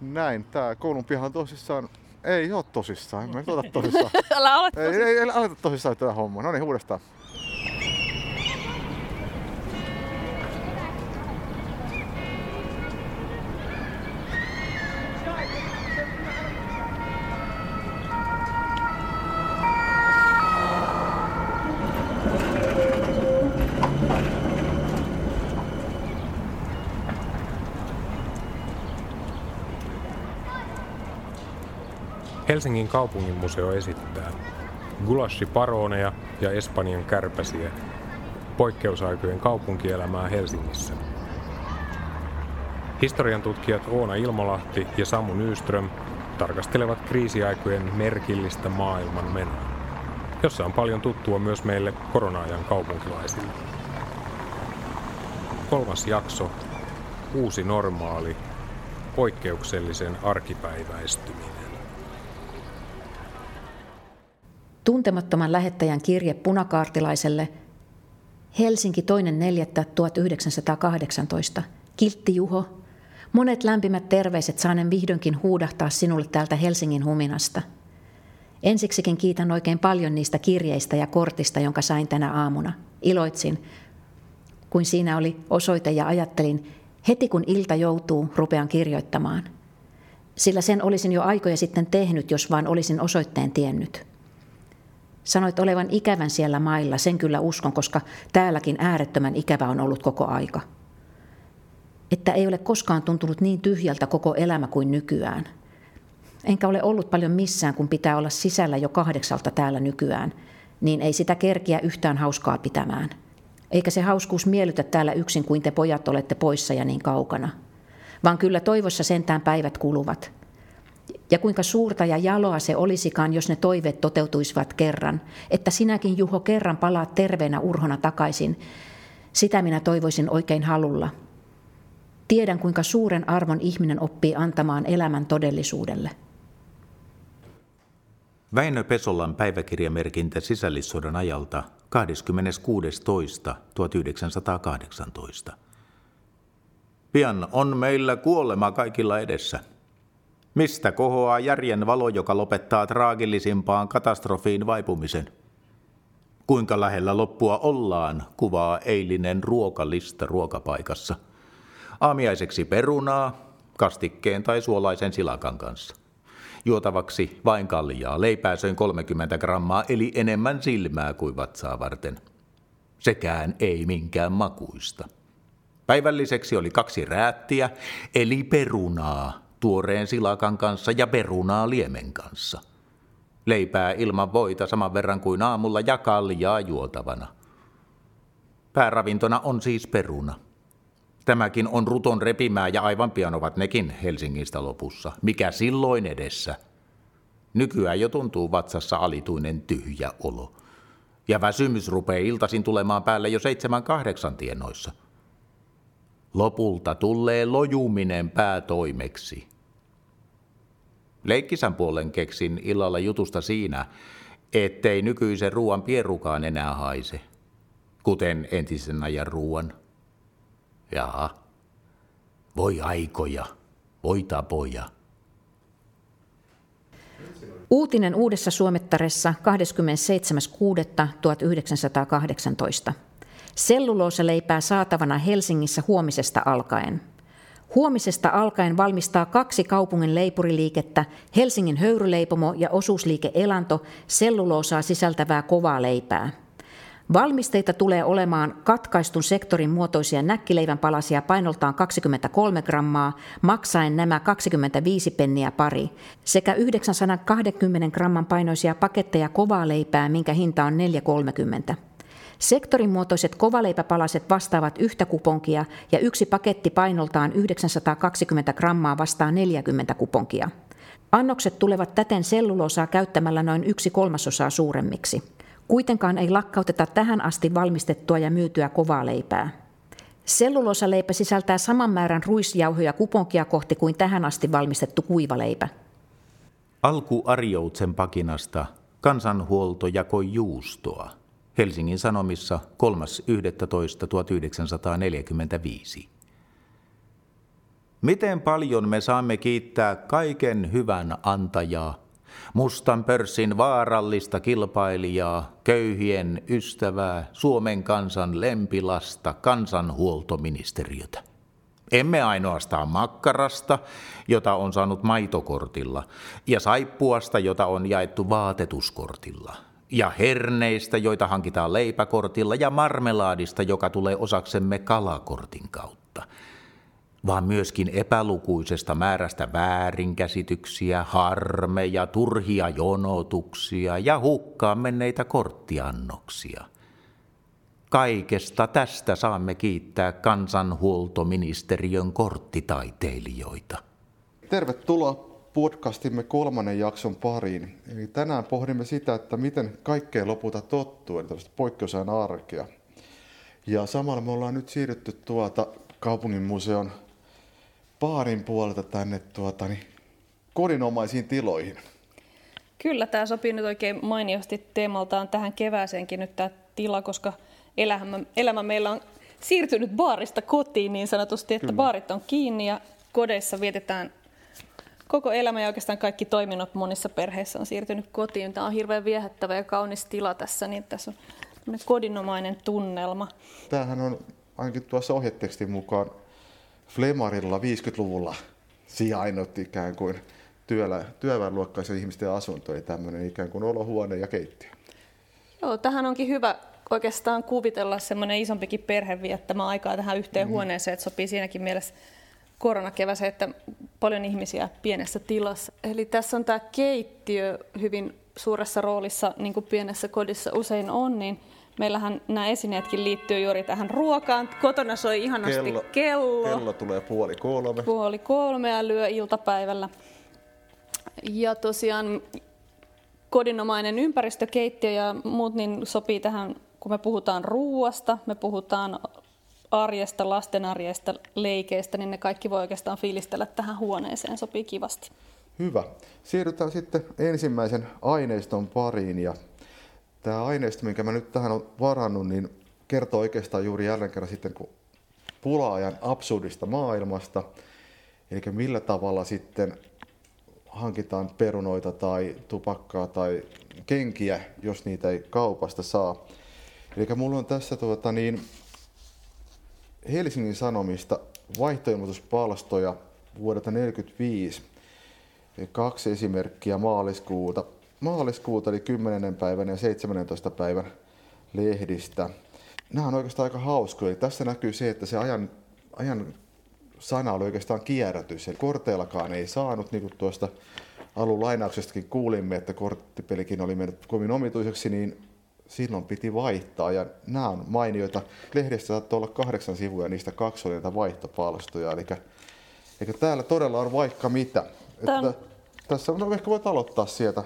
näin. Tää koulun pihalla on tosissaan ei oo tosissaan. Mä en tosissaan. älä ole tosissaan. Ei, ei, ei, älä aleta tosissaan tätä hommaa. No niin, uudestaan. Helsingin kaupungin museo esittää gulashiparoneja ja Espanjan kärpäsiä, poikkeusaikojen kaupunkielämää Helsingissä. Historian tutkijat Oona Ilmolahti ja Samu Nyström tarkastelevat kriisiaikojen merkillistä maailman menoa, jossa on paljon tuttua myös meille korona-ajan kaupunkilaisille. Kolmas jakso, uusi normaali, poikkeuksellisen arkipäiväistyminen. Tuntemattoman lähettäjän kirje punakaartilaiselle Helsinki 2.4.1918. Kiltti Juho, monet lämpimät terveiset saanen vihdoinkin huudahtaa sinulle täältä Helsingin huminasta. Ensiksikin kiitän oikein paljon niistä kirjeistä ja kortista, jonka sain tänä aamuna. Iloitsin, kuin siinä oli osoite ja ajattelin, heti kun ilta joutuu, rupean kirjoittamaan. Sillä sen olisin jo aikoja sitten tehnyt, jos vaan olisin osoitteen tiennyt. Sanoit olevan ikävän siellä mailla, sen kyllä uskon, koska täälläkin äärettömän ikävä on ollut koko aika. Että ei ole koskaan tuntunut niin tyhjältä koko elämä kuin nykyään. Enkä ole ollut paljon missään, kun pitää olla sisällä jo kahdeksalta täällä nykyään, niin ei sitä kerkiä yhtään hauskaa pitämään. Eikä se hauskuus miellytä täällä yksin, kuin te pojat olette poissa ja niin kaukana. Vaan kyllä toivossa sentään päivät kuluvat – ja kuinka suurta ja jaloa se olisikaan, jos ne toiveet toteutuisivat kerran, että sinäkin Juho kerran palaat terveenä urhona takaisin. Sitä minä toivoisin oikein halulla. Tiedän, kuinka suuren arvon ihminen oppii antamaan elämän todellisuudelle. Väinö Pesolan päiväkirjamerkintä sisällissodan ajalta 26.2.1918. Pian on meillä kuolema kaikilla edessä. Mistä kohoaa järjen valo, joka lopettaa traagillisimpaan katastrofiin vaipumisen? Kuinka lähellä loppua ollaan, kuvaa eilinen ruokalista ruokapaikassa. Aamiaiseksi perunaa, kastikkeen tai suolaisen silakan kanssa. Juotavaksi vain kaljaa, leipää söin 30 grammaa, eli enemmän silmää kuin vatsaa varten. Sekään ei minkään makuista. Päivälliseksi oli kaksi räättiä, eli perunaa, tuoreen silakan kanssa ja perunaa liemen kanssa. Leipää ilman voita saman verran kuin aamulla ja kaljaa juotavana. Pääravintona on siis peruna. Tämäkin on ruton repimää ja aivan pian ovat nekin Helsingistä lopussa. Mikä silloin edessä? Nykyään jo tuntuu vatsassa alituinen tyhjä olo. Ja väsymys rupeaa iltaisin tulemaan päälle jo seitsemän kahdeksan tienoissa – Lopulta tulee lojuminen päätoimeksi. Leikkisän puolen keksin illalla jutusta siinä, ettei nykyisen ruoan pierukaan enää haise, kuten entisen ajan ruoan. Jaha, voi aikoja, voi tapoja. Uutinen Uudessa Suomettaressa 27.6.1918. Selluloosaleipää saatavana Helsingissä huomisesta alkaen. Huomisesta alkaen valmistaa kaksi kaupungin leipuriliikettä, Helsingin höyryleipomo ja osuusliike Elanto, selluloosaa sisältävää kovaa leipää. Valmisteita tulee olemaan katkaistun sektorin muotoisia näkkileivän palasia painoltaan 23 grammaa, maksaen nämä 25 penniä pari, sekä 920 gramman painoisia paketteja kovaa leipää, minkä hinta on 4,30. Sektorimuotoiset kovaleipäpalaset vastaavat yhtä kuponkia ja yksi paketti painoltaan 920 grammaa vastaa 40 kuponkia. Annokset tulevat täten selluloosaa käyttämällä noin yksi kolmasosaa suuremmiksi. Kuitenkaan ei lakkauteta tähän asti valmistettua ja myytyä kovaa leipää. Selluloosaleipä sisältää saman määrän ruisjauhoja kuponkia kohti kuin tähän asti valmistettu kuivaleipä. Alku Arjoutsen pakinasta kansanhuolto jakoi juustoa. Helsingin Sanomissa 3.11.1945. Miten paljon me saamme kiittää kaiken hyvän antajaa, mustan pörssin vaarallista kilpailijaa, köyhien ystävää, Suomen kansan lempilasta, kansanhuoltoministeriötä. Emme ainoastaan makkarasta, jota on saanut maitokortilla, ja saippuasta, jota on jaettu vaatetuskortilla – ja herneistä, joita hankitaan leipäkortilla, ja marmelaadista, joka tulee osaksemme kalakortin kautta – vaan myöskin epälukuisesta määrästä väärinkäsityksiä, harmeja, turhia jonotuksia ja hukkaan menneitä korttiannoksia. Kaikesta tästä saamme kiittää kansanhuoltoministeriön korttitaiteilijoita. Tervetuloa podcastimme kolmannen jakson pariin. Eli tänään pohdimme sitä, että miten kaikkeen lopulta tottuu, eli tällaista poikkeusajan arkea. Ja samalla me ollaan nyt siirrytty tuota kaupungin museon baarin puolelta tänne tuota, niin, kodinomaisiin tiloihin. Kyllä, tämä sopii nyt oikein mainiosti teemaltaan tähän kevääseenkin nyt tämä tila, koska elämä, elämä meillä on siirtynyt baarista kotiin niin sanotusti, että Kyllä. baarit on kiinni ja kodeissa vietetään koko elämä ja oikeastaan kaikki toiminnot monissa perheissä on siirtynyt kotiin. Tämä on hirveän viehättävä ja kaunis tila tässä, niin tässä on kodinomainen tunnelma. Tämähän on ainakin tuossa ohjetekstin mukaan Flemarilla 50-luvulla sijainnut ikään kuin työllä, työväenluokkaisen ihmisten asunto, eli tämmöinen ikään kuin olohuone ja keittiö. Joo, tähän onkin hyvä oikeastaan kuvitella semmoinen isompikin perhe viettämä aikaa tähän yhteen mm. huoneeseen, että sopii siinäkin mielessä koronakeväse, että paljon ihmisiä pienessä tilassa. Eli tässä on tämä keittiö hyvin suuressa roolissa, niin kuin pienessä kodissa usein on, niin meillähän nämä esineetkin liittyy juuri tähän ruokaan. Kotona soi ihanasti kello. Kello, kello tulee puoli kolme. Puoli kolme ja lyö iltapäivällä. Ja tosiaan kodinomainen ympäristökeittiö ja muut niin sopii tähän, kun me puhutaan ruuasta, me puhutaan arjesta, lasten arjesta, leikeistä, niin ne kaikki voi oikeastaan fiilistellä tähän huoneeseen, sopii kivasti. Hyvä. Siirrytään sitten ensimmäisen aineiston pariin ja tämä aineisto, minkä mä nyt tähän olen varannut, niin kertoo oikeastaan juuri jälleen kerran sitten kun pulaajan absurdista maailmasta, eli millä tavalla sitten hankitaan perunoita tai tupakkaa tai kenkiä, jos niitä ei kaupasta saa. Eli mulla on tässä tuota, niin, Helsingin Sanomista vaihtoilmoituspalstoja vuodelta 1945. Kaksi esimerkkiä maaliskuuta maaliskuuta, eli 10. päivän ja 17. päivän lehdistä. Nämä on oikeastaan aika hauskoja. Tässä näkyy se, että se ajan, ajan sana oli oikeastaan kierrätys. Eli korteillakaan ei saanut, niin kuin tuosta alun lainauksestakin kuulimme, että korttipelikin oli mennyt kovin omituiseksi, niin silloin piti vaihtaa. Ja nämä on mainioita. Lehdestä saattoi olla kahdeksan sivua ja niistä kaksi oli näitä vaihtopalstoja. Eli, eli täällä todella on vaikka mitä. Tämän... Että, tässä on, no, ehkä voit aloittaa sieltä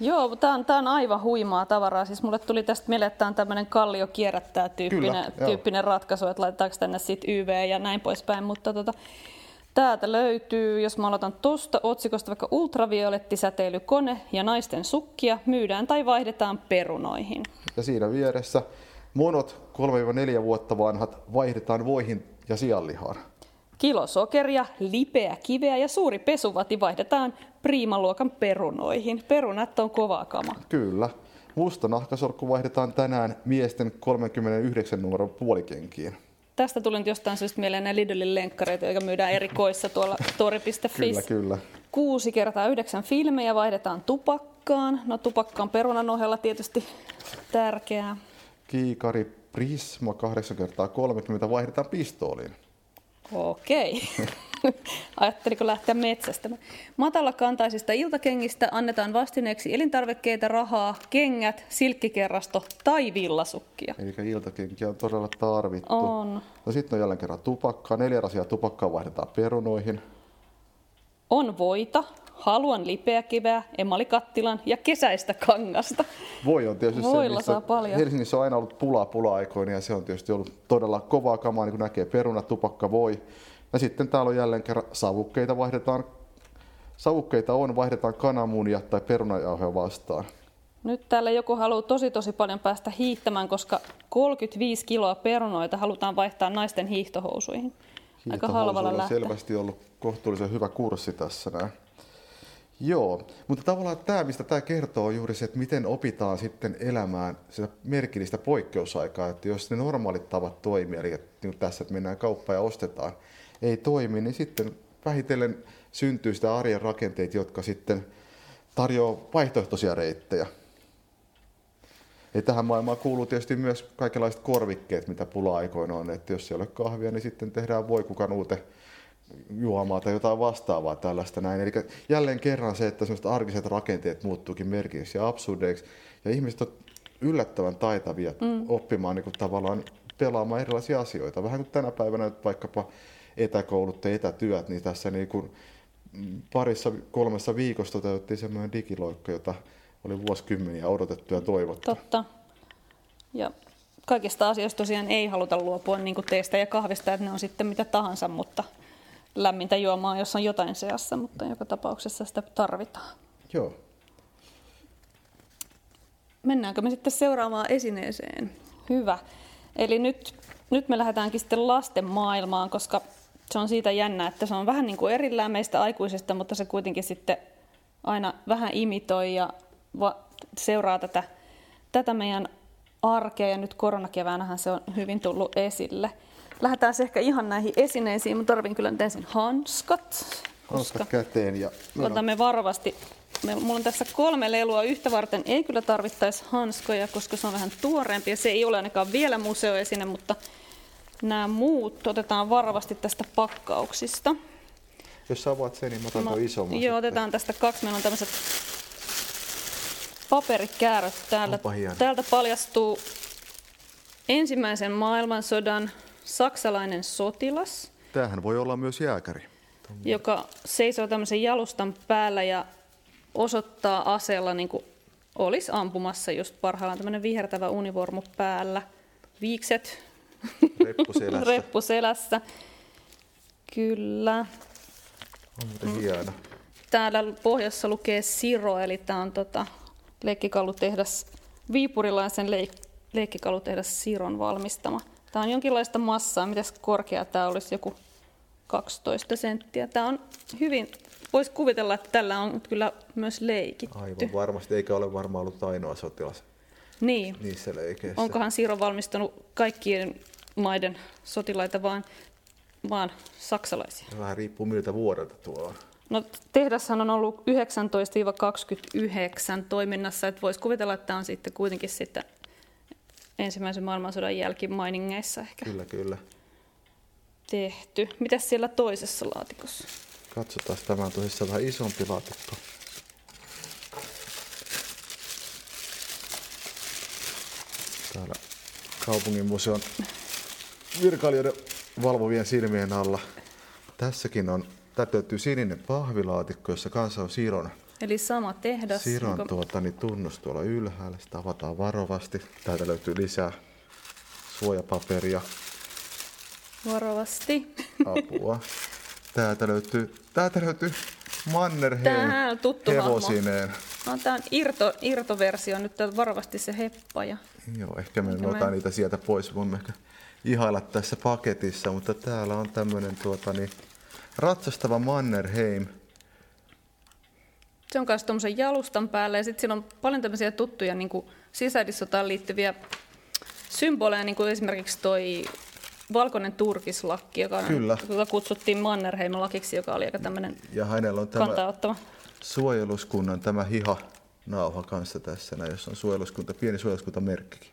Joo, tämä on, on aivan huimaa tavaraa. Siis mulle tuli tästä mieleen, että tämä on tämmöinen kallio kierrättää tyyppinen, Kyllä, tyyppinen ratkaisu, että laitetaanko tänne sitten YV ja näin poispäin. Mutta tota, täältä löytyy, jos mä aloitan tuosta otsikosta vaikka ultraviolettisäteilykone ja naisten sukkia myydään tai vaihdetaan perunoihin. Ja siinä vieressä monot 3-4 vuotta vanhat vaihdetaan voihin ja sianlihaan. Kilo sokeria, lipeä kiveä ja suuri pesuvati vaihdetaan priimaluokan perunoihin. Perunat on kovaa kama. Kyllä. Musta nahkasorkku vaihdetaan tänään miesten 39 numeron puolikenkiin. Tästä tuli nyt jostain syystä mieleen nämä Lidlin lenkkareita, jotka myydään eri koissa tuolla tori.fi. kyllä, kyllä. Kuusi kertaa yhdeksän filmejä vaihdetaan tupakkaan. No tupakkaan perunan ohella tietysti tärkeää. Kiikari Prisma 8 kertaa 30 vaihdetaan pistooliin. Okei. Ajatteliko lähteä metsästä? Matalakantaisista iltakengistä annetaan vastineeksi elintarvikkeita, rahaa, kengät, silkkikerrasto tai villasukkia. Eli iltakenkiä on todella tarvittu. On. No sitten on jälleen kerran tupakkaa. Neljä rasia tupakkaa vaihdetaan perunoihin. On voita, haluan lipeäkiveä, emalikattilan ja kesäistä kangasta. Voi on tietysti Voilla se, saa paljon. Helsingissä on aina ollut pulaa pula-aikoina ja se on tietysti ollut todella kovaa kamaa, niin kuin näkee peruna, tupakka, voi. Ja sitten täällä on jälleen kerran savukkeita vaihdetaan. Savukkeita on, vaihdetaan kananmunia tai perunajauhoja vastaan. Nyt täällä joku haluaa tosi tosi paljon päästä hiihtämään, koska 35 kiloa perunoita halutaan vaihtaa naisten hiihtohousuihin. aika halvalla lähteä. selvästi ollut kohtuullisen hyvä kurssi tässä näin. Joo, mutta tavallaan tämä, mistä tämä kertoo, on juuri se, että miten opitaan sitten elämään sitä merkillistä poikkeusaikaa. Että jos ne normaalit tavat toimii, eli niin tässä, että mennään kauppaan ja ostetaan, ei toimi, niin sitten vähitellen syntyy sitä arjen rakenteita, jotka sitten tarjoaa vaihtoehtoisia reittejä. Ja tähän maailmaan kuuluu tietysti myös kaikenlaiset korvikkeet, mitä pula-aikoina on. Että jos ei ole kahvia, niin sitten tehdään voikukanuute juomaa tai jotain vastaavaa tällaista näin. Eli jälleen kerran se, että sellaiset arkiset rakenteet muuttuukin merkiksi ja absurdeiksi. Ja ihmiset on yllättävän taitavia mm. oppimaan niin kuin tavallaan pelaamaan erilaisia asioita. Vähän kuin tänä päivänä vaikkapa etäkoulut ja etätyöt, niin tässä niin kuin parissa kolmessa viikossa toteutettiin semmoinen digiloikka, jota oli vuosikymmeniä odotettu ja toivottu. Totta. Ja kaikista asioista tosiaan ei haluta luopua niin kuin teestä ja kahvista, että ne on sitten mitä tahansa, mutta lämmintä juomaa, jos on jotain seassa, mutta joka tapauksessa sitä tarvitaan. Joo. Mennäänkö me sitten seuraavaan esineeseen? Hyvä. Eli nyt, nyt me lähdetäänkin sitten lasten maailmaan, koska se on siitä jännä, että se on vähän niin kuin erillään meistä aikuisista, mutta se kuitenkin sitten aina vähän imitoi ja seuraa tätä, tätä meidän arkea ja nyt koronakeväänähän se on hyvin tullut esille. Lähdetään ehkä ihan näihin esineisiin. Mä tarvin kyllä nyt ensin hanskat. Hanskat käteen ja... Otamme varovasti. Mulla on tässä kolme lelua. Yhtä varten ei kyllä tarvittaisi hanskoja, koska se on vähän tuoreempi ja se ei ole ainakaan vielä museoesine, mutta nämä muut otetaan varovasti tästä pakkauksista. Jos sä avaat sen, niin mä otan mä, isomman. Joo, sitten. otetaan tästä kaksi. Meillä on tämmöiset paperikääröt täällä. Täältä paljastuu ensimmäisen maailmansodan saksalainen sotilas. Tämähän voi olla myös jääkäri. Joka seisoo tämmöisen jalustan päällä ja osoittaa aseella niin kuin olisi ampumassa just parhaillaan tämmöinen vihertävä univormu päällä. Viikset. Reppuselässä. Reppuselässä. Kyllä. On hieno. Täällä pohjassa lukee Siro, eli tämä on tota, leikkikallutehdas, viipurilaisen leik- leikkikallutehdas Siron valmistama. Tämä on jonkinlaista massaa. Mitäs korkea tämä olisi? Joku 12 senttiä. Tämä on hyvin, voisi kuvitella, että tällä on kyllä myös leikitty. Aivan varmasti, eikä ole varmaan ollut ainoa sotilas niin. niissä leikeissä. Onkohan Siro valmistanut kaikkien maiden sotilaita, vaan, vaan saksalaisia? Vähän riippuu miltä vuodelta tuo on. No, tehdashan on ollut 19-29 toiminnassa, että voisi kuvitella, että tämä on sitten kuitenkin sitten ensimmäisen maailmansodan jälkimainingeissa ehkä Kyllä, kyllä. tehty. Mitäs siellä toisessa laatikossa? Katsotaan, tämä on tosissaan vähän isompi laatikko. Täällä kaupungin museon virkailijoiden valvovien silmien alla. Tässäkin on täytyy sininen pahvilaatikko, jossa kanssa on Siron Eli sama tehdas. Siron jonka... tuota, niin tunnus tuolla ylhäällä, sitä avataan varovasti. Täältä löytyy lisää suojapaperia. Varovasti. Apua. Täältä löytyy, täältä löytyy Mannerheim tuttu hevosineen. No, tämä on irto, irtoversio, nyt täältä varovasti se heppa. Ja... Joo, ehkä me otan niitä sieltä pois, voimme ehkä ihailla tässä paketissa, mutta täällä on tämmöinen tuota, niin, ratsastava Mannerheim – se on myös tuommoisen jalustan päällä ja sitten siinä on paljon tämmöisiä tuttuja niin kuin sisällissotaan liittyviä symboleja, niin kuin esimerkiksi toi valkoinen turkislakki, joka, Kyllä. joka kutsuttiin Mannerheim-lakiksi, joka oli aika tämmöinen Ja hänellä on tämä suojeluskunnan tämä hiha nauha kanssa tässä, jos on suojeluskunta, pieni suojeluskuntamerkkikin.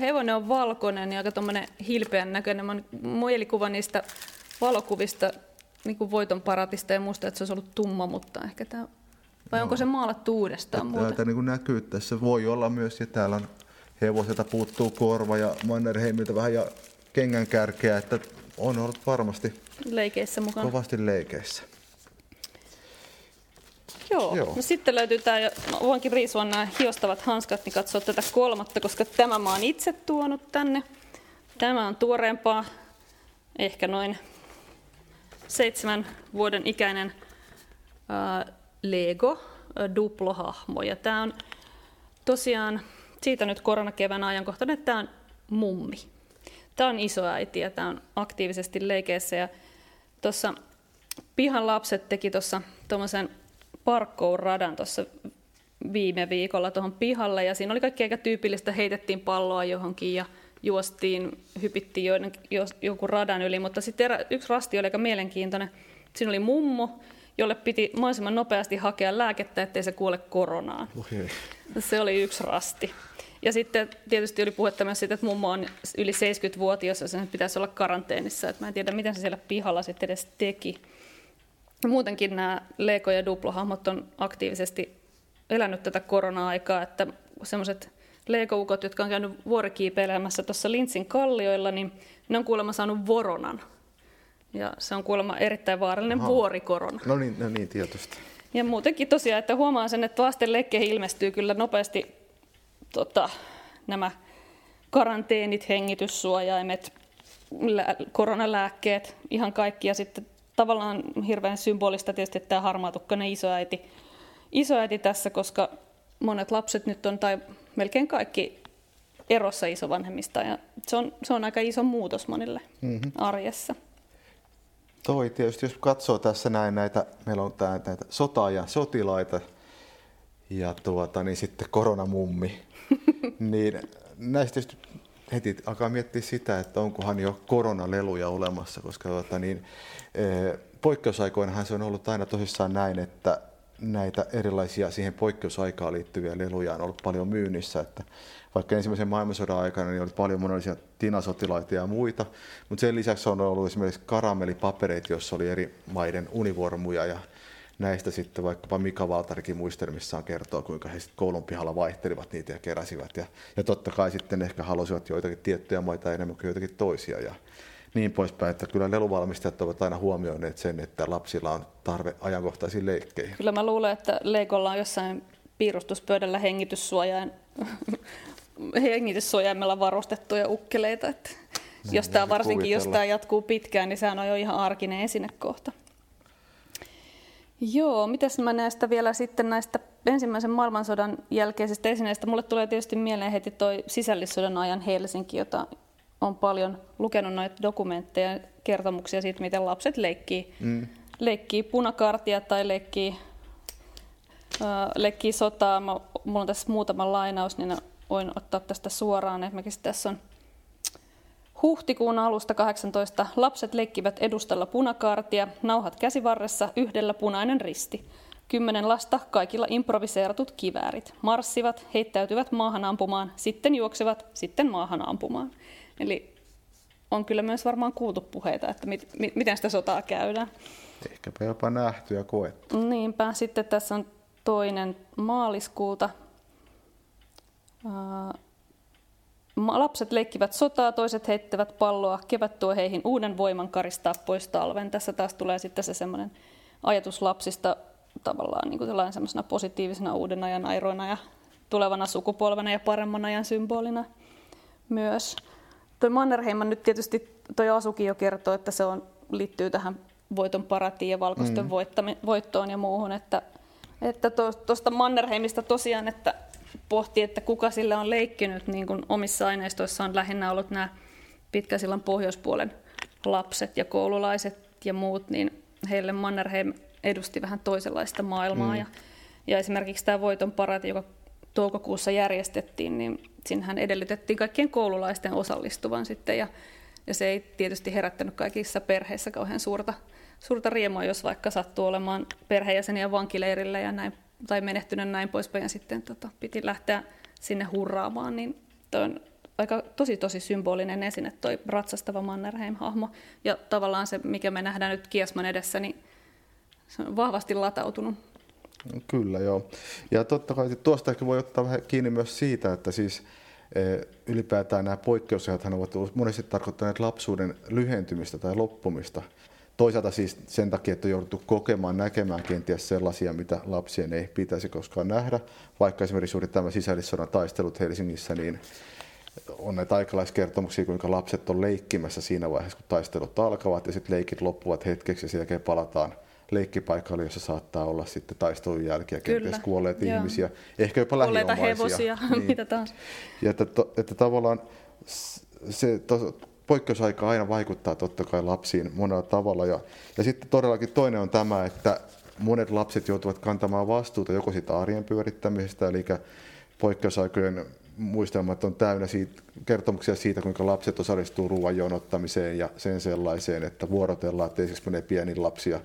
Hevonen on valkoinen ja aika tuommoinen hilpeän näköinen. Mä mielikuva niistä valokuvista niin kuin voiton paratista ja muista, että se olisi ollut tumma, mutta ehkä tämä vai onko se maalattu uudestaan muuten? Täältä niin näkyy tässä. Voi olla myös, ja täällä on hevoselta puuttuu korva ja Mannerheimiltä vähän ja kengän kärkeä, että on ollut varmasti leikeissä mukana. kovasti leikeissä. Joo. Joo. No sitten löytyy tämä, ja voinkin riisua nämä hiostavat hanskat, niin katsoa tätä kolmatta, koska tämä mä oon itse tuonut tänne. Tämä on tuoreempaa, ehkä noin seitsemän vuoden ikäinen Lego Duplo-hahmo. Ja tämä on tosiaan siitä nyt koronakevään ajankohtainen, että tämä on mummi. Tämä on isoäiti ja tämä on aktiivisesti leikeissä ja tuossa pihan lapset teki tuossa tuommoisen parkkouradan tuossa viime viikolla tuohon pihalle ja siinä oli kaikki aika tyypillistä, heitettiin palloa johonkin ja juostiin, hypittiin joiden, jonkun radan yli, mutta sitten yksi rasti oli aika mielenkiintoinen. Siinä oli mummo, jolle piti mahdollisimman nopeasti hakea lääkettä, ettei se kuole koronaan. Okay. Se oli yksi rasti. Ja sitten tietysti oli puhetta myös siitä, että mummo on yli 70-vuotias ja sen pitäisi olla karanteenissa. Että mä en tiedä, miten se siellä pihalla sitten edes teki. Muutenkin nämä Lego- ja Duplo-hahmot on aktiivisesti elänyt tätä korona-aikaa, että semmoiset Lego-ukot, jotka on käynyt vuorikiipeilemässä tuossa Lintsin kallioilla, niin ne on kuulemma saanut voronan. Ja se on kuulemma erittäin vaarallinen Aha. vuorikorona. No niin, no niin, tietysti. Ja muutenkin tosiaan, että huomaan sen, että lasten lekkeihin ilmestyy kyllä nopeasti tota, nämä karanteenit, hengityssuojaimet, lä- koronalääkkeet, ihan kaikki. Ja sitten tavallaan hirveän symbolista tietysti että tämä harmaatukkainen isoäiti, isoäiti tässä, koska monet lapset nyt on, tai melkein kaikki erossa isovanhemmista, ja se on, se on aika iso muutos monille mm-hmm. arjessa. Toi tietysti, jos katsoo tässä näin näitä, meillä on tää, näitä sota- sotilaita, ja tuota, niin sitten koronamummi, niin näistä tietysti heti alkaa miettiä sitä, että onkohan jo koronaleluja olemassa, koska tuota, niin, e, poikkeusaikoinahan se on ollut aina tosissaan näin, että näitä erilaisia siihen poikkeusaikaan liittyviä leluja on ollut paljon myynnissä, että vaikka ensimmäisen maailmansodan aikana niin oli paljon monenlaisia tinasotilaita ja muita, mutta sen lisäksi on ollut esimerkiksi karamellipapereita, joissa oli eri maiden univormuja ja näistä sitten vaikkapa Mika Valtarikin muistelmissaan kertoo, kuinka he sitten koulun pihalla vaihtelivat niitä ja keräsivät. Ja, ja totta kai sitten ehkä halusivat joitakin tiettyjä maita enemmän kuin joitakin toisia. Ja niin poispäin, että kyllä leluvalmistajat ovat aina huomioineet sen, että lapsilla on tarve ajankohtaisiin leikkeihin. Kyllä mä luulen, että Leikolla on jossain piirustuspöydällä hengityssuojain, hengityssuojaimella varustettuja ukkeleita. Että niin, jos tämä varsinkin, kuvitella. jos tämä jatkuu pitkään, niin sehän on jo ihan arkinen esinekohta. Joo, mitäs mä näistä vielä sitten näistä ensimmäisen maailmansodan jälkeisistä esineistä. Mulle tulee tietysti mieleen heti toi sisällissodan ajan Helsinki, jota on paljon lukenut noita dokumentteja ja kertomuksia siitä, miten lapset leikkii, mm. leikkii punakartia tai leikkii, äh, leikkii sotaa. Mä, mulla on tässä muutama lainaus, niin voin ottaa tästä suoraan. Esimerkiksi tässä on Huhtikuun alusta 18 lapset leikkivät edustalla punakartia, nauhat käsivarressa, yhdellä punainen risti. Kymmenen lasta, kaikilla improviseeratut kiväärit. Marssivat, heittäytyvät maahan ampumaan, sitten juoksevat, sitten maahan ampumaan. Eli on kyllä myös varmaan kuultu puheita, että mit, mit, miten sitä sotaa käydään. Ehkäpä jopa nähty ja koettu. Niinpä. Sitten tässä on toinen maaliskuuta. Lapset leikkivät sotaa, toiset heittävät palloa, kevät tuo heihin uuden voiman karistaa pois talven. Tässä taas tulee sitten se semmoinen ajatus lapsista tavallaan niin kuin semmoisena positiivisena uuden ajan airoina ja tulevana sukupolvena ja paremman ajan symbolina myös. Tuo Mannerheim nyt tietysti, tuo Asuki jo kertoo, että se on, liittyy tähän voiton paratiin ja valkoisten mm. voittoon ja muuhun, että, että tuosta Mannerheimista tosiaan, että pohti, että kuka sillä on leikkinyt, niin kuin omissa aineistoissa on lähinnä ollut nämä pitkäsillan pohjoispuolen lapset ja koululaiset ja muut, niin heille Mannerheim edusti vähän toisenlaista maailmaa. Mm. Ja, ja esimerkiksi tämä voiton parati, joka toukokuussa järjestettiin, niin sinähän edellytettiin kaikkien koululaisten osallistuvan sitten ja, ja se ei tietysti herättänyt kaikissa perheissä kauhean suurta, suurta riemua, jos vaikka sattuu olemaan perheenjäseniä vankileirillä ja näin, tai menehtynyt näin poispäin ja sitten tota, piti lähteä sinne hurraamaan, niin toi on aika tosi tosi symbolinen esine toi ratsastava Mannerheim-hahmo. Ja tavallaan se, mikä me nähdään nyt Kiesman edessä, niin se on vahvasti latautunut Kyllä, joo. Ja totta kai tuosta ehkä voi ottaa vähän kiinni myös siitä, että siis e, ylipäätään nämä poikkeusajat ovat monesti tarkoittaneet lapsuuden lyhentymistä tai loppumista. Toisaalta siis sen takia, että on jouduttu kokemaan, näkemään kenties sellaisia, mitä lapsien ei pitäisi koskaan nähdä. Vaikka esimerkiksi juuri tämä sisällissodan taistelut Helsingissä, niin on näitä aikalaiskertomuksia, kuinka lapset on leikkimässä siinä vaiheessa, kun taistelut alkavat ja sitten leikit loppuvat hetkeksi ja sen jälkeen palataan – leikkipaikalle, jossa saattaa olla sitten taistelun jälkiä kenties kuolleet Joo. ihmisiä, ehkä jopa lähiomaisia. hevosia, niin. mitä taas. Ja että, että tavallaan se to, poikkeusaika aina vaikuttaa totta kai lapsiin monella tavalla. Ja, ja sitten todellakin toinen on tämä, että monet lapset joutuvat kantamaan vastuuta joko siitä arjen pyörittämisestä, eli poikkeusaikojen muistelmat on täynnä siitä, kertomuksia siitä, kuinka lapset osallistuu ruoan jonottamiseen ja sen sellaiseen, että vuorotellaan, että esimerkiksi menee pieni lapsia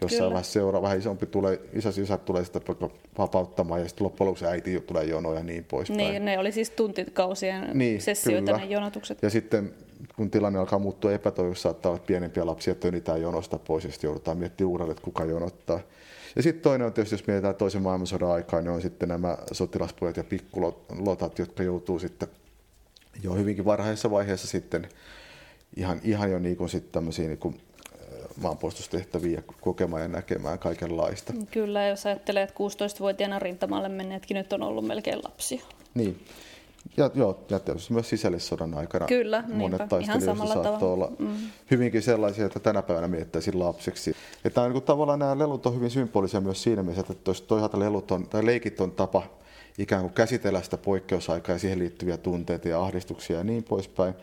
jossain vaiheessa seuraava, vähän isompi tulee, isäsi isät tulee sitä vapauttamaan ja sitten loppujen lopuksi äiti tulee jonoja ja niin poispäin. Niin, ne oli siis tuntikausien niin, sessioita kyllä. ne jonotukset. Ja sitten kun tilanne alkaa muuttua epätoivossa, saattaa olla pienempiä lapsia, tönitään jonosta pois ja sitten joudutaan miettimään uudelleen, että kuka jonottaa. Ja sitten toinen on tietysti, jos mietitään toisen maailmansodan aikaa, niin on sitten nämä sotilaspojat ja pikkulotat, jotka joutuu sitten jo hyvinkin varhaisessa vaiheessa sitten ihan, ihan jo niin kuin sitten tämmöisiä niin kuin maanpuolustustehtäviä kokemaan ja näkemään kaikenlaista. Kyllä, jos ajattelee, että 16-vuotiaana rintamalle menneetkin nyt on ollut melkein lapsia. Niin, ja, joo, ja tietysti myös sisällissodan aikana Kyllä, monet taistelijoista saattoi olla mm. hyvinkin sellaisia, että tänä päivänä miettäisin lapseksi. Että niin tavallaan nämä lelut on hyvin symbolisia myös siinä mielessä, että toisaalta lelut on, tai leikit on tapa ikään kuin käsitellä sitä poikkeusaikaa ja siihen liittyviä tunteita ja ahdistuksia ja niin poispäin.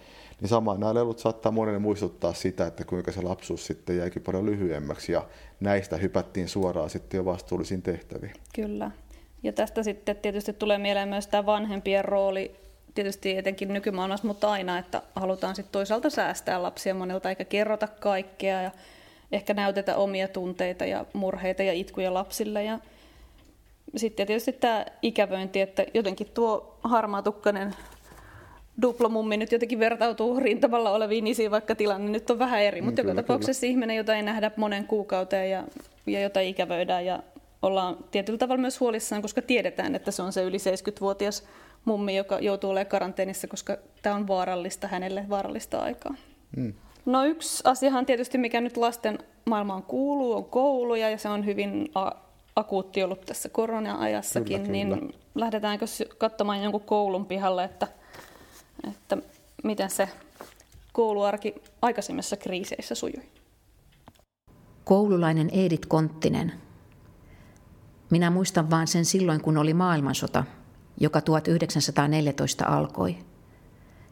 Niin samaan nämä lelut saattaa monelle muistuttaa sitä, että kuinka se lapsuus sitten jäikin paljon lyhyemmäksi ja näistä hypättiin suoraan sitten jo vastuullisiin tehtäviin. Kyllä. Ja tästä sitten tietysti tulee mieleen myös tämä vanhempien rooli, tietysti etenkin nykymaailmassa, mutta aina, että halutaan sitten toisaalta säästää lapsia monelta eikä kerrota kaikkea ja ehkä näytetä omia tunteita ja murheita ja itkuja lapsille. Ja sitten tietysti tämä ikävöinti, että jotenkin tuo harmaatukkainen duplomummi nyt jotenkin vertautuu rintamalla oleviin isiin, vaikka tilanne nyt on vähän eri. Mutta mm, joka tapauksessa kyllä. ihminen, jota ei nähdä monen kuukauteen ja, ja jota ikävöidään ja ollaan tietyllä tavalla myös huolissaan, koska tiedetään, että se on se yli 70-vuotias mummi, joka joutuu olemaan karanteenissa, koska tämä on vaarallista hänelle, vaarallista aikaa. Mm. No yksi asiahan tietysti, mikä nyt lasten maailmaan kuuluu, on kouluja ja se on hyvin a- akuutti ollut tässä korona-ajassakin, kyllä, niin kyllä. lähdetäänkö katsomaan jonkun koulun pihalle, että, että miten se kouluarki aikaisemmissa kriiseissä sujui? Koululainen Edith Konttinen minä muistan vain sen silloin, kun oli maailmansota, joka 1914 alkoi.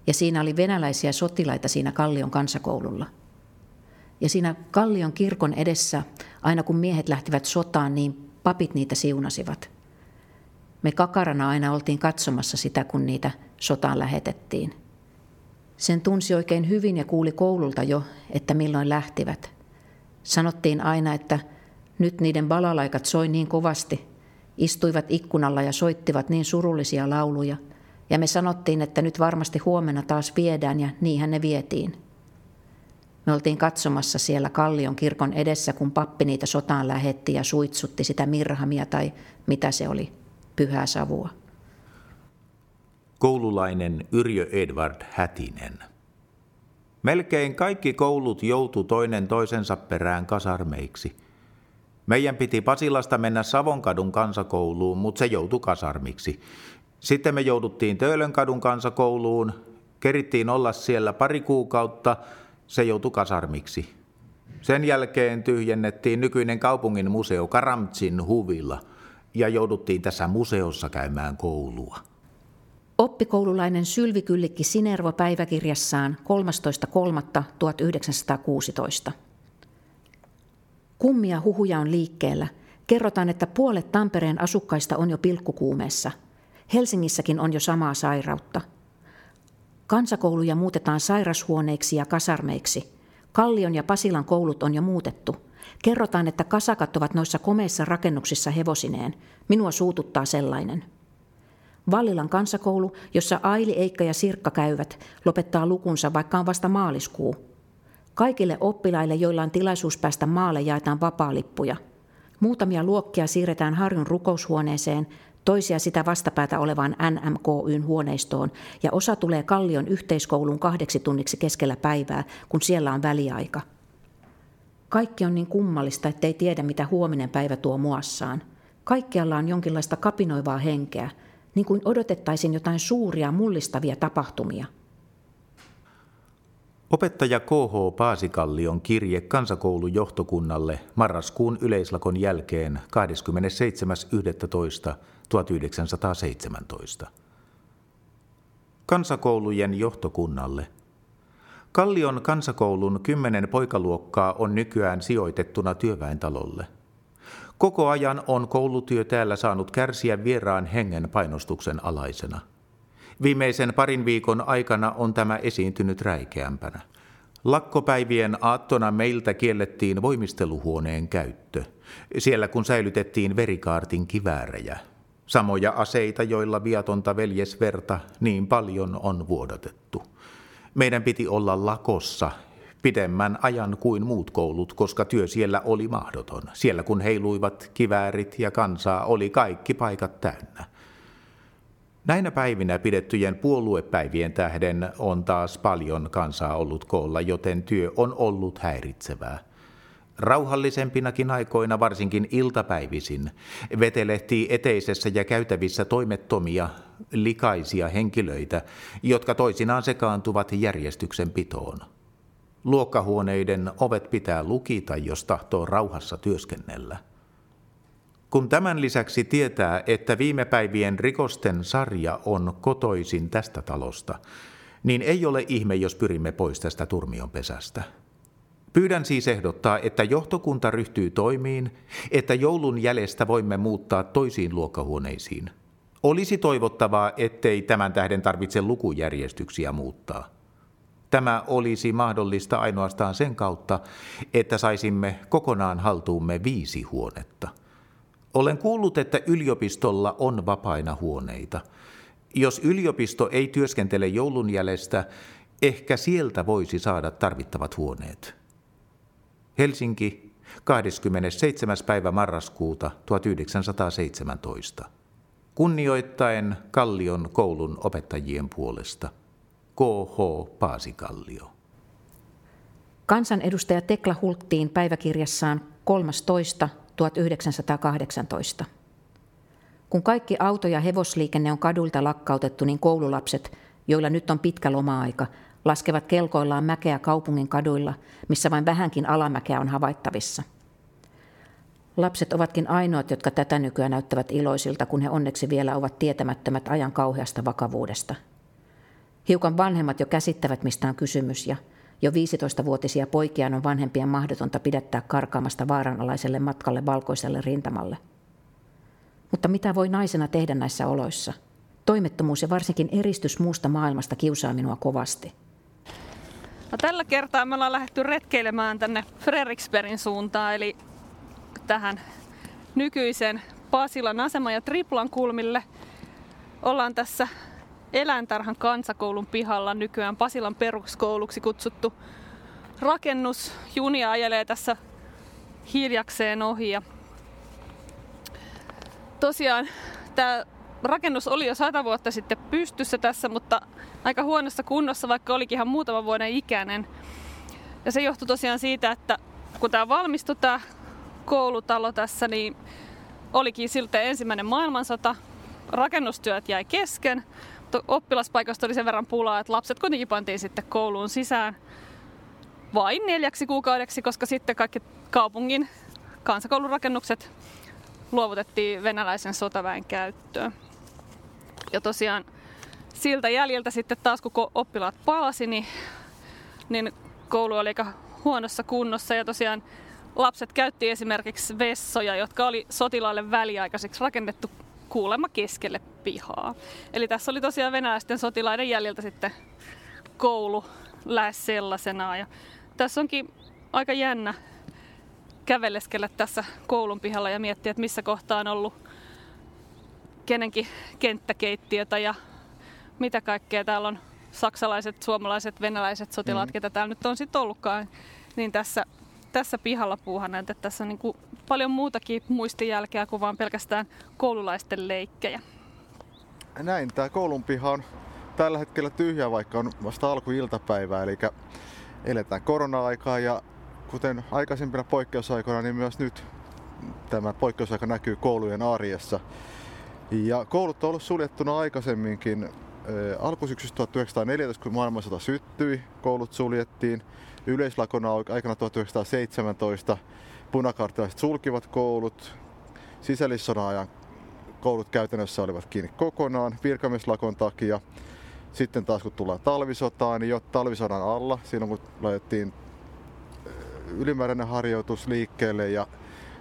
Ja siinä oli venäläisiä sotilaita siinä Kallion kansakoululla. Ja siinä Kallion kirkon edessä, aina kun miehet lähtivät sotaan, niin papit niitä siunasivat. Me kakarana aina oltiin katsomassa sitä, kun niitä sotaan lähetettiin. Sen tunsi oikein hyvin ja kuuli koululta jo, että milloin lähtivät. Sanottiin aina, että nyt niiden balalaikat soi niin kovasti, istuivat ikkunalla ja soittivat niin surullisia lauluja, ja me sanottiin, että nyt varmasti huomenna taas viedään, ja niinhän ne vietiin. Me oltiin katsomassa siellä Kallion kirkon edessä, kun pappi niitä sotaan lähetti ja suitsutti sitä mirhamia tai mitä se oli, pyhää savua. Koululainen Yrjö Edward Hätinen. Melkein kaikki koulut joutu toinen toisensa perään kasarmeiksi – meidän piti Pasilasta mennä Savonkadun kansakouluun, mutta se joutui kasarmiksi. Sitten me jouduttiin Töölönkadun kansakouluun, kerittiin olla siellä pari kuukautta, se joutui kasarmiksi. Sen jälkeen tyhjennettiin nykyinen kaupungin museo Karamtsin huvilla ja jouduttiin tässä museossa käymään koulua. Oppikoululainen Sylvi Kyllikki Sinervo päiväkirjassaan 13.3.1916. Kummia huhuja on liikkeellä. Kerrotaan, että puolet Tampereen asukkaista on jo pilkkukuumeessa. Helsingissäkin on jo samaa sairautta. Kansakouluja muutetaan sairashuoneiksi ja kasarmeiksi. Kallion ja Pasilan koulut on jo muutettu. Kerrotaan, että kasakat ovat noissa komeissa rakennuksissa hevosineen. Minua suututtaa sellainen. Vallilan kansakoulu, jossa Aili, Eikka ja Sirkka käyvät, lopettaa lukunsa, vaikka on vasta maaliskuu – Kaikille oppilaille, joilla on tilaisuus päästä maalle, jaetaan vapaalippuja. Muutamia luokkia siirretään Harjun rukoushuoneeseen, toisia sitä vastapäätä olevaan NMKYn huoneistoon ja osa tulee Kallion yhteiskouluun kahdeksi tunniksi keskellä päivää, kun siellä on väliaika. Kaikki on niin kummallista, ettei tiedä, mitä huominen päivä tuo muassaan. Kaikkialla on jonkinlaista kapinoivaa henkeä, niin kuin odotettaisiin jotain suuria mullistavia tapahtumia – Opettaja KH Paasikallion kirje kansakoulun johtokunnalle marraskuun yleislakon jälkeen 27.11.1917. Kansakoulujen johtokunnalle. Kallion kansakoulun kymmenen poikaluokkaa on nykyään sijoitettuna työväentalolle. Koko ajan on koulutyö täällä saanut kärsiä vieraan hengen painostuksen alaisena. Viimeisen parin viikon aikana on tämä esiintynyt räikeämpänä. Lakkopäivien aattona meiltä kiellettiin voimisteluhuoneen käyttö, siellä kun säilytettiin verikaartin kiväärejä. Samoja aseita, joilla viatonta veljesverta niin paljon on vuodatettu. Meidän piti olla lakossa pidemmän ajan kuin muut koulut, koska työ siellä oli mahdoton. Siellä kun heiluivat kiväärit ja kansaa, oli kaikki paikat täynnä. Näinä päivinä pidettyjen puoluepäivien tähden on taas paljon kansaa ollut koolla, joten työ on ollut häiritsevää. Rauhallisempinakin aikoina, varsinkin iltapäivisin, vetelehtii eteisessä ja käytävissä toimettomia, likaisia henkilöitä, jotka toisinaan sekaantuvat järjestyksen pitoon. Luokkahuoneiden ovet pitää lukita, jos tahtoo rauhassa työskennellä. Kun tämän lisäksi tietää, että viime päivien rikosten sarja on kotoisin tästä talosta, niin ei ole ihme, jos pyrimme pois tästä turmionpesästä. Pyydän siis ehdottaa, että johtokunta ryhtyy toimiin, että joulun jäljestä voimme muuttaa toisiin luokkahuoneisiin. Olisi toivottavaa, ettei tämän tähden tarvitse lukujärjestyksiä muuttaa. Tämä olisi mahdollista ainoastaan sen kautta, että saisimme kokonaan haltuumme viisi huonetta. Olen kuullut, että yliopistolla on vapaina huoneita. Jos yliopisto ei työskentele joulun jäljestä, ehkä sieltä voisi saada tarvittavat huoneet. Helsinki, 27. päivä marraskuuta 1917. Kunnioittaen Kallion koulun opettajien puolesta. K.H. Paasikallio. Kansanedustaja Tekla Hulttiin päiväkirjassaan 13. 1918. Kun kaikki auto- ja hevosliikenne on kadulta lakkautettu, niin koululapset, joilla nyt on pitkä loma-aika, laskevat kelkoillaan mäkeä kaupungin kaduilla, missä vain vähänkin alamäkeä on havaittavissa. Lapset ovatkin ainoat, jotka tätä nykyään näyttävät iloisilta, kun he onneksi vielä ovat tietämättömät ajan kauheasta vakavuudesta. Hiukan vanhemmat jo käsittävät, mistä on kysymys, ja jo 15-vuotisia poikiaan on vanhempien mahdotonta pidättää karkaamasta vaaranalaiselle matkalle valkoiselle rintamalle. Mutta mitä voi naisena tehdä näissä oloissa? Toimettomuus ja varsinkin eristys muusta maailmasta kiusaa minua kovasti. No, tällä kertaa me ollaan lähdetty retkeilemään tänne Fredriksbergin suuntaan, eli tähän nykyisen Pasilan asema ja Triplan kulmille. Ollaan tässä eläintarhan kansakoulun pihalla nykyään Pasilan peruskouluksi kutsuttu rakennus. Junia ajelee tässä hiljakseen ohi. Ja tosiaan tämä rakennus oli jo sata vuotta sitten pystyssä tässä, mutta aika huonossa kunnossa, vaikka olikin ihan muutama vuoden ikäinen. Ja se johtui tosiaan siitä, että kun tämä valmistui tämä koulutalo tässä, niin olikin siltä ensimmäinen maailmansota. Rakennustyöt jäi kesken, oppilaspaikasta oli sen verran pulaa, että lapset kuitenkin pantiin sitten kouluun sisään vain neljäksi kuukaudeksi, koska sitten kaikki kaupungin kansakoulurakennukset luovutettiin venäläisen sotaväen käyttöön. Ja tosiaan siltä jäljiltä sitten taas kun oppilaat palasi, niin, niin koulu oli aika huonossa kunnossa ja tosiaan lapset käytti esimerkiksi vessoja, jotka oli sotilaille väliaikaiseksi rakennettu kuulemma keskelle pihaa. Eli tässä oli tosiaan venäläisten sotilaiden jäljiltä sitten koulu lähes sellaisena. Ja tässä onkin aika jännä käveleskellä tässä koulun pihalla ja miettiä, että missä kohtaa on ollut kenenkin kenttäkeittiötä ja mitä kaikkea täällä on saksalaiset, suomalaiset, venäläiset sotilaat, mm. ketä täällä nyt on sitten ollutkaan, niin tässä, tässä pihalla puuhana, että tässä on niin kuin paljon muutakin muistijälkeä kuin vaan pelkästään koululaisten leikkejä. Näin, tämä koulun piha on tällä hetkellä tyhjä, vaikka on vasta alkuiltapäivää, eli eletään korona-aikaa ja kuten aikaisempina poikkeusaikoina, niin myös nyt tämä poikkeusaika näkyy koulujen arjessa. Ja koulut on ollut suljettuna aikaisemminkin. Alkusyksystä 1914, kun maailmansota syttyi, koulut suljettiin. Yleislakona aikana 1917 punakarttilaiset sulkivat koulut. Sisällissodan ajan koulut käytännössä olivat kiinni kokonaan virkamieslakon takia. Sitten taas kun tullaan talvisotaan, niin jo talvisodan alla, silloin kun laitettiin ylimääräinen harjoitus liikkeelle ja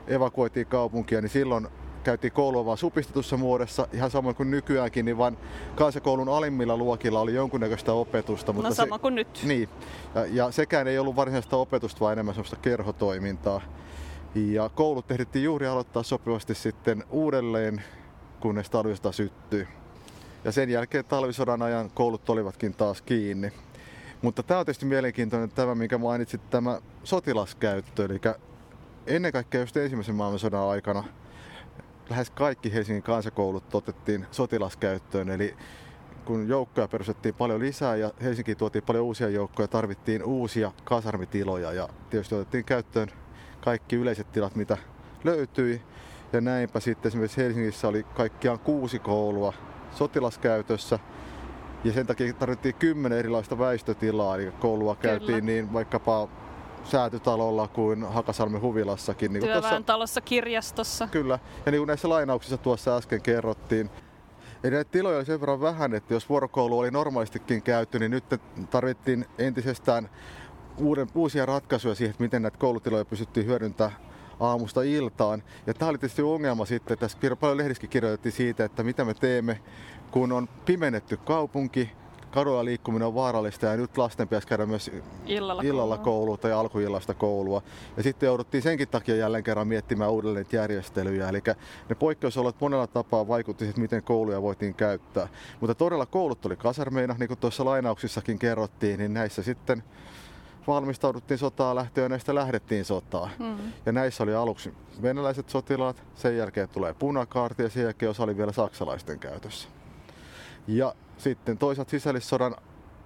evakuoitiin kaupunkia, niin silloin käytiin koulua vaan supistetussa muodossa, ihan samoin kuin nykyäänkin, niin vain kansakoulun alimmilla luokilla oli jonkunnäköistä opetusta. Mutta no sama se, kuin nyt. Niin, ja, ja sekään ei ollut varsinaista opetusta, vaan enemmän sellaista kerhotoimintaa. Ja koulut ehdittiin juuri aloittaa sopivasti sitten uudelleen, kunnes talvisota syttyi. Ja sen jälkeen talvisodan ajan koulut olivatkin taas kiinni. Mutta tämä on tietysti mielenkiintoinen tämä, minkä mainitsit, tämä sotilaskäyttö. Eli ennen kaikkea just ensimmäisen maailmansodan aikana lähes kaikki Helsingin kansakoulut otettiin sotilaskäyttöön. Eli kun joukkoja perustettiin paljon lisää ja Helsinkiin tuotiin paljon uusia joukkoja, tarvittiin uusia kasarmitiloja ja tietysti otettiin käyttöön kaikki yleiset tilat, mitä löytyi. Ja näinpä sitten esimerkiksi Helsingissä oli kaikkiaan kuusi koulua sotilaskäytössä. Ja sen takia tarvittiin kymmenen erilaista väistötilaa, eli koulua Kyllä. käytiin niin vaikkapa säätytalolla kuin Hakasalmen huvilassakin. Niin Työväen talossa, kirjastossa. Kyllä, ja niin kuin näissä lainauksissa tuossa äsken kerrottiin, Eli näitä tiloja oli sen verran vähän, että jos vuorokoulu oli normaalistikin käyty, niin nyt tarvittiin entisestään uuden, uusia ratkaisuja siihen, että miten näitä koulutiloja pystyttiin hyödyntämään aamusta iltaan. Ja tämä oli tietysti ongelma sitten, tässä paljon lehdissäkin kirjoitettiin siitä, että mitä me teemme, kun on pimennetty kaupunki, kadulla liikkuminen on vaarallista ja nyt lasten pitäisi käydä myös illalla, illalla koulua tai alkuillasta koulua. Ja sitten jouduttiin senkin takia jälleen kerran miettimään uudelleen järjestelyjä. Eli ne poikkeusolot monella tapaa vaikutti siihen, miten kouluja voitiin käyttää. Mutta todella koulut oli kasarmeina, niin kuin tuossa lainauksissakin kerrottiin, niin näissä sitten valmistauduttiin sotaa lähtöön ja näistä lähdettiin sotaan. Mm. Ja näissä oli aluksi venäläiset sotilaat, sen jälkeen tulee punakaarti ja sen jälkeen osa oli vielä saksalaisten käytössä. Ja sitten toisaalta sisällissodan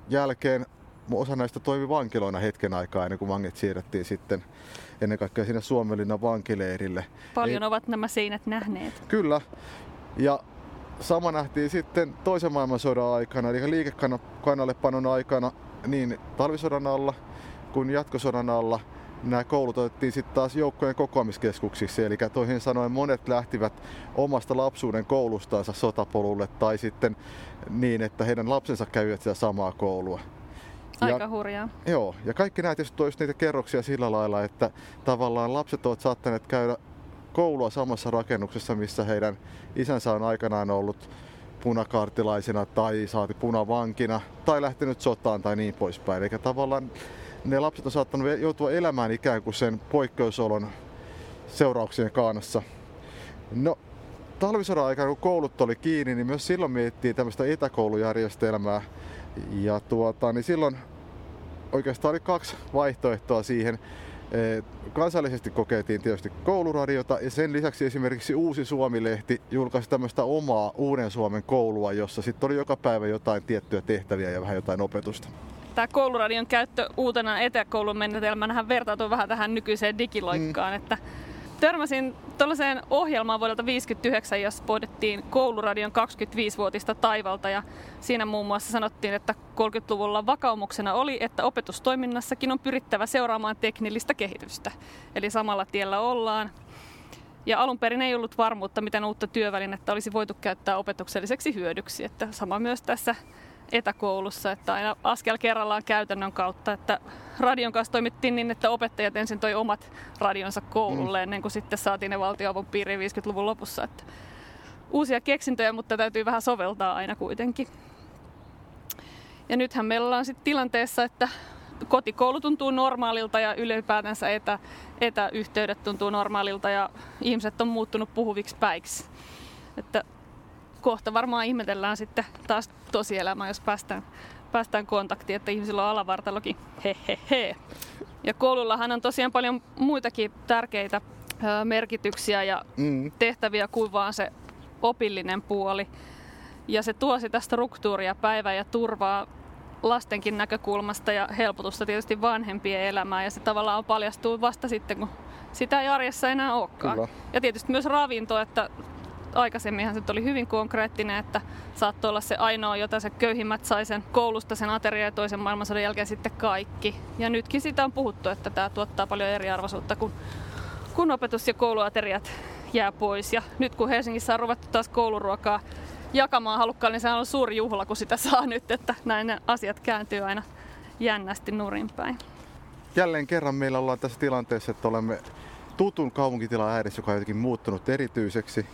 jälkeen osa näistä toimi vankiloina hetken aikaa ennen kuin vangit siirrettiin sitten ennen kaikkea sinne Suomenlinnan vankileirille. Paljon Ei, ovat nämä seinät nähneet. Kyllä. Ja sama nähtiin sitten toisen maailmansodan aikana, eli liikekannallepanon aikana niin talvisodan alla kuin jatkosodan alla – nämä koulut otettiin sitten taas joukkojen kokoamiskeskuksiksi, eli toisin sanoen monet lähtivät omasta lapsuuden koulustaansa sotapolulle tai sitten niin, että heidän lapsensa käyvät sitä samaa koulua. Aika ja, hurjaa. Joo, ja kaikki nämä tietysti niitä kerroksia sillä lailla, että tavallaan lapset ovat saattaneet käydä koulua samassa rakennuksessa, missä heidän isänsä on aikanaan ollut punakaartilaisena tai saati punavankina tai lähtenyt sotaan tai niin poispäin. Eli tavallaan ne lapset on saattanut joutua elämään ikään kuin sen poikkeusolon seurauksien kaanassa. No, talvisodan aikana kun koulut oli kiinni, niin myös silloin miettii tämmöistä etäkoulujärjestelmää. Ja tuota, niin silloin oikeastaan oli kaksi vaihtoehtoa siihen. E, kansallisesti kokeiltiin tietysti kouluradiota ja sen lisäksi esimerkiksi Uusi Suomi-lehti julkaisi tämmöistä omaa Uuden Suomen koulua, jossa sitten oli joka päivä jotain tiettyjä tehtäviä ja vähän jotain opetusta tämä kouluradion käyttö uutena etäkoulun menetelmänä vertautuu vähän tähän nykyiseen digiloikkaan, mm. että törmäsin tuollaiseen ohjelmaan vuodelta 1959, jossa pohdittiin kouluradion 25-vuotista taivalta ja siinä muun muassa sanottiin, että 30-luvulla vakaumuksena oli, että opetustoiminnassakin on pyrittävä seuraamaan teknillistä kehitystä. Eli samalla tiellä ollaan. Ja alun perin ei ollut varmuutta, miten uutta työvälinettä olisi voitu käyttää opetukselliseksi hyödyksi. Että sama myös tässä etäkoulussa, että aina askel kerrallaan käytännön kautta, että radion kanssa toimittiin niin, että opettajat ensin toi omat radionsa koululle mm. ennen kuin sitten saatiin ne valtioavun piiriin 50-luvun lopussa. Että uusia keksintöjä, mutta täytyy vähän soveltaa aina kuitenkin. Ja nythän meillä ollaan sitten tilanteessa, että kotikoulu tuntuu normaalilta ja ylipäätänsä etä, etäyhteydet tuntuu normaalilta ja ihmiset on muuttunut puhuviksi päiksi. Että kohta varmaan ihmetellään sitten taas tosielämää, jos päästään, päästään kontaktiin, että ihmisillä on alavartalokin he he he. Ja koulullahan on tosiaan paljon muitakin tärkeitä merkityksiä ja mm. tehtäviä kuin vaan se opillinen puoli. Ja se tuo sitä struktuuria, päivää ja turvaa lastenkin näkökulmasta ja helpotusta tietysti vanhempien elämään. Ja se tavallaan paljastuu vasta sitten, kun sitä ei arjessa enää olekaan. Kyllä. Ja tietysti myös ravinto, että aikaisemminhan se oli hyvin konkreettinen, että saattoi olla se ainoa, jota se köyhimmät sai sen koulusta sen ateria ja toisen maailmansodan jälkeen sitten kaikki. Ja nytkin siitä on puhuttu, että tämä tuottaa paljon eriarvoisuutta, kun, kun opetus- ja kouluateriat jää pois. Ja nyt kun Helsingissä on ruvettu taas kouluruokaa jakamaan halukkaan, niin se on suuri juhla, kun sitä saa nyt, että näin ne asiat kääntyy aina jännästi nurinpäin. Jälleen kerran meillä ollaan tässä tilanteessa, että olemme tutun kaupunkitilan ääressä, joka on jotenkin muuttunut erityiseksi.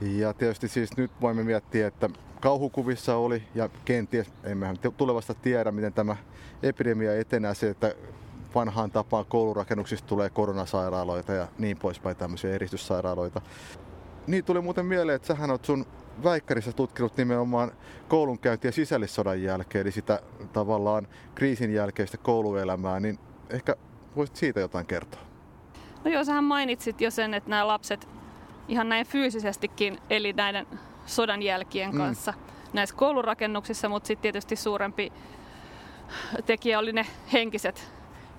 Ja tietysti siis nyt voimme miettiä, että kauhukuvissa oli ja kenties, emmehän tulevasta tiedä, miten tämä epidemia etenee se, että vanhaan tapaan koulurakennuksista tulee koronasairaaloita ja niin poispäin tämmöisiä eristyssairaaloita. Niin tuli muuten mieleen, että sähän oot sun väikkärissä tutkinut nimenomaan koulunkäyntiä sisällissodan jälkeen, eli sitä tavallaan kriisin jälkeistä kouluelämää, niin ehkä voisit siitä jotain kertoa. No joo, sähän mainitsit jo sen, että nämä lapset ihan näin fyysisestikin eli näiden sodan jälkien mm. kanssa mm. näissä koulurakennuksissa, mutta sitten tietysti suurempi tekijä oli ne henkiset,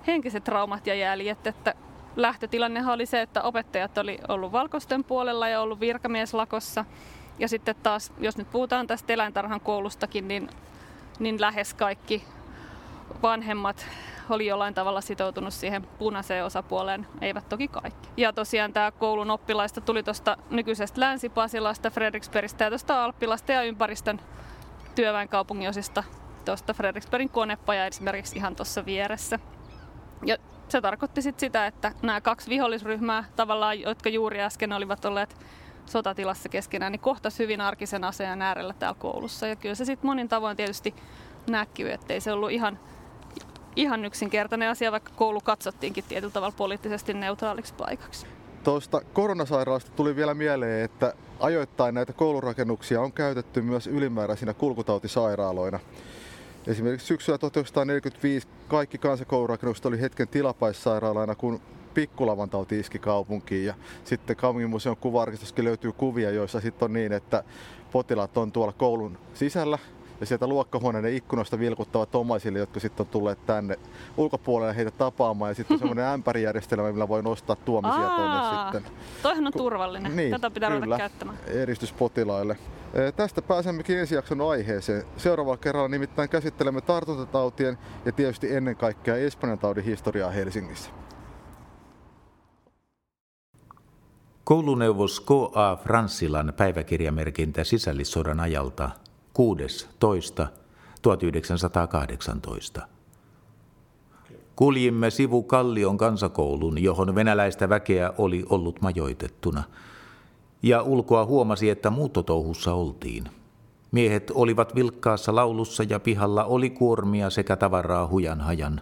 henkiset traumat ja jäljet, että lähtötilannehan oli se, että opettajat oli ollut valkoisten puolella ja ollut virkamieslakossa. Ja sitten taas, jos nyt puhutaan tästä eläintarhan koulustakin, niin, niin lähes kaikki vanhemmat oli jollain tavalla sitoutunut siihen punaiseen osapuoleen, eivät toki kaikki. Ja tosiaan tämä koulun oppilaista tuli tuosta nykyisestä Länsi-Pasilasta, Fredriksbergistä ja tuosta Alppilasta ja ympäristön työväenkaupungin tuosta Fredriksbergin konepaja esimerkiksi ihan tuossa vieressä. Ja se tarkoitti sit sitä, että nämä kaksi vihollisryhmää tavallaan, jotka juuri äsken olivat olleet sotatilassa keskenään, niin kohtas hyvin arkisen asian äärellä täällä koulussa. Ja kyllä se sitten monin tavoin tietysti näkyy, ettei se ollut ihan ihan yksinkertainen asia, vaikka koulu katsottiinkin tietyllä tavalla poliittisesti neutraaliksi paikaksi. Tuosta koronasairaalasta tuli vielä mieleen, että ajoittain näitä koulurakennuksia on käytetty myös ylimääräisinä kulkutautisairaaloina. Esimerkiksi syksyllä 1945 kaikki kansakoulurakennukset oli hetken tilapaissairaalana, kun pikkulavantauti iski kaupunkiin. Ja sitten kaupunginmuseon kuva löytyy kuvia, joissa sitten on niin, että potilaat on tuolla koulun sisällä ja sieltä luokkahuoneiden ikkunoista vilkuttavat omaisille, jotka sitten on tulleet tänne ulkopuolelle heitä tapaamaan ja sitten semmoinen ämpärijärjestelmä, millä voi nostaa tuomisia tuonne sitten. Toihan on turvallinen. Niin, Tätä pitää kyllä, ruveta käyttämään. Eristyspotilaille. E, tästä pääsemmekin ensi jakson aiheeseen. Seuraavalla kerralla nimittäin käsittelemme tartuntatautien ja tietysti ennen kaikkea Espanjan taudin historiaa Helsingissä. Kouluneuvos K.A. Franssilan päiväkirjamerkintä sisällissodan ajalta 6.1918. Kuljimme sivu Kallion kansakoulun, johon venäläistä väkeä oli ollut majoitettuna, ja ulkoa huomasi, että muuttotouhussa oltiin. Miehet olivat vilkkaassa laulussa ja pihalla oli kuormia sekä tavaraa hujan hajan.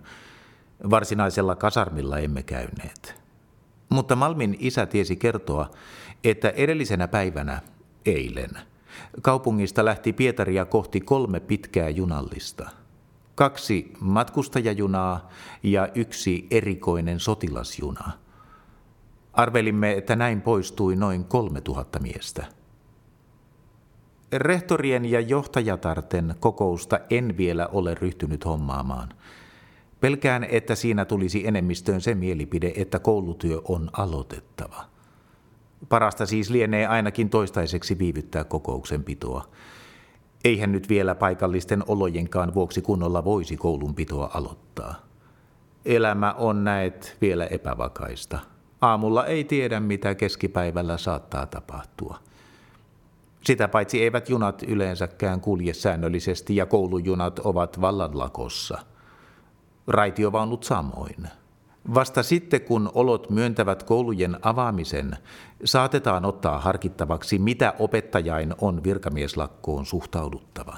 Varsinaisella kasarmilla emme käyneet. Mutta Malmin isä tiesi kertoa, että edellisenä päivänä, eilen – Kaupungista lähti Pietaria kohti kolme pitkää junallista. Kaksi matkustajajunaa ja yksi erikoinen sotilasjuna. Arvelimme, että näin poistui noin kolme tuhatta miestä. Rehtorien ja johtajatarten kokousta en vielä ole ryhtynyt hommaamaan. Pelkään, että siinä tulisi enemmistöön se mielipide, että koulutyö on aloitettava – Parasta siis lienee ainakin toistaiseksi viivyttää kokouksen pitoa. Eihän nyt vielä paikallisten olojenkaan vuoksi kunnolla voisi koulunpitoa aloittaa. Elämä on näet vielä epävakaista. Aamulla ei tiedä, mitä keskipäivällä saattaa tapahtua. Sitä paitsi eivät junat yleensäkään kulje säännöllisesti ja koulujunat ovat vallanlakossa. Raitiovaunut samoin. Vasta sitten, kun olot myöntävät koulujen avaamisen, saatetaan ottaa harkittavaksi, mitä opettajain on virkamieslakkoon suhtauduttava.